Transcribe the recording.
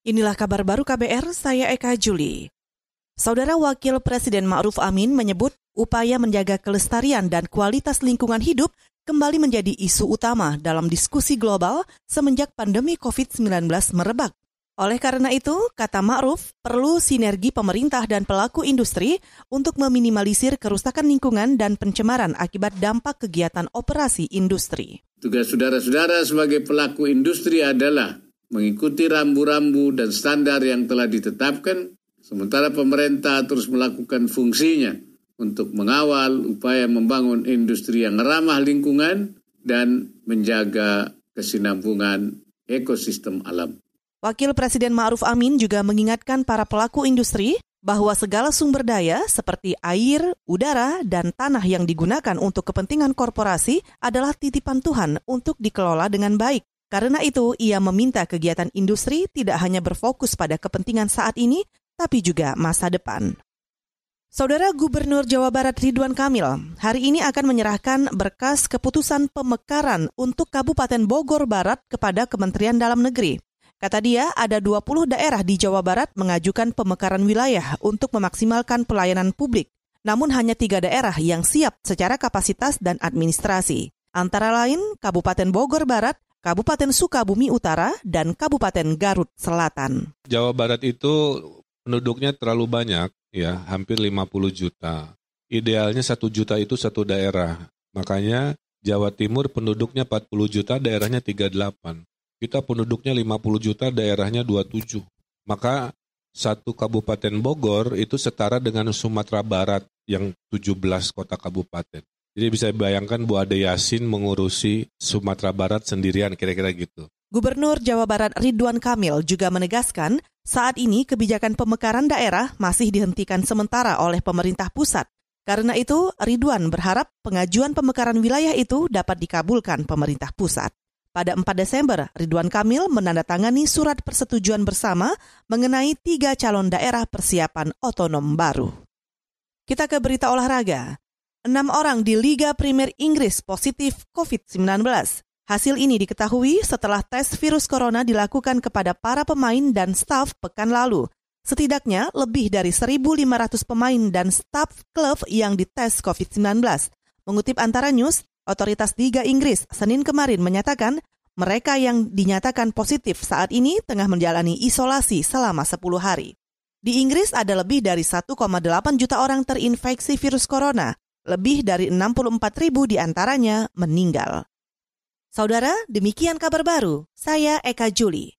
Inilah kabar baru KBR, saya Eka Juli. Saudara Wakil Presiden Ma'ruf Amin menyebut upaya menjaga kelestarian dan kualitas lingkungan hidup kembali menjadi isu utama dalam diskusi global semenjak pandemi COVID-19 merebak. Oleh karena itu, kata Ma'ruf, perlu sinergi pemerintah dan pelaku industri untuk meminimalisir kerusakan lingkungan dan pencemaran akibat dampak kegiatan operasi industri. Tugas saudara-saudara sebagai pelaku industri adalah mengikuti rambu-rambu dan standar yang telah ditetapkan, sementara pemerintah terus melakukan fungsinya untuk mengawal upaya membangun industri yang ramah lingkungan dan menjaga kesinambungan ekosistem alam. Wakil Presiden Ma'ruf Amin juga mengingatkan para pelaku industri bahwa segala sumber daya seperti air, udara, dan tanah yang digunakan untuk kepentingan korporasi adalah titipan Tuhan untuk dikelola dengan baik. Karena itu, ia meminta kegiatan industri tidak hanya berfokus pada kepentingan saat ini, tapi juga masa depan. Saudara Gubernur Jawa Barat Ridwan Kamil hari ini akan menyerahkan berkas keputusan pemekaran untuk Kabupaten Bogor Barat kepada Kementerian Dalam Negeri. Kata dia, ada 20 daerah di Jawa Barat mengajukan pemekaran wilayah untuk memaksimalkan pelayanan publik. Namun hanya tiga daerah yang siap secara kapasitas dan administrasi. Antara lain Kabupaten Bogor Barat, Kabupaten Sukabumi Utara, dan Kabupaten Garut Selatan. Jawa Barat itu penduduknya terlalu banyak, ya, hampir 50 juta. Idealnya satu juta itu satu daerah. Makanya Jawa Timur penduduknya 40 juta, daerahnya 38. Kita penduduknya 50 juta, daerahnya 27. Maka satu kabupaten Bogor itu setara dengan Sumatera Barat yang 17 kota kabupaten. Jadi bisa bayangkan Bu Ade Yasin mengurusi Sumatera Barat sendirian kira-kira gitu. Gubernur Jawa Barat Ridwan Kamil juga menegaskan saat ini kebijakan pemekaran daerah masih dihentikan sementara oleh pemerintah pusat. Karena itu, Ridwan berharap pengajuan pemekaran wilayah itu dapat dikabulkan pemerintah pusat. Pada 4 Desember, Ridwan Kamil menandatangani surat persetujuan bersama mengenai tiga calon daerah persiapan otonom baru. Kita ke berita olahraga. Enam orang di Liga Primer Inggris positif COVID-19. Hasil ini diketahui setelah tes virus corona dilakukan kepada para pemain dan staf pekan lalu. Setidaknya lebih dari 1.500 pemain dan staf klub yang dites COVID-19. Mengutip antara news, otoritas Liga Inggris Senin kemarin menyatakan mereka yang dinyatakan positif saat ini tengah menjalani isolasi selama 10 hari. Di Inggris ada lebih dari 1,8 juta orang terinfeksi virus corona lebih dari 64 ribu di antaranya meninggal. Saudara, demikian kabar baru. Saya Eka Juli.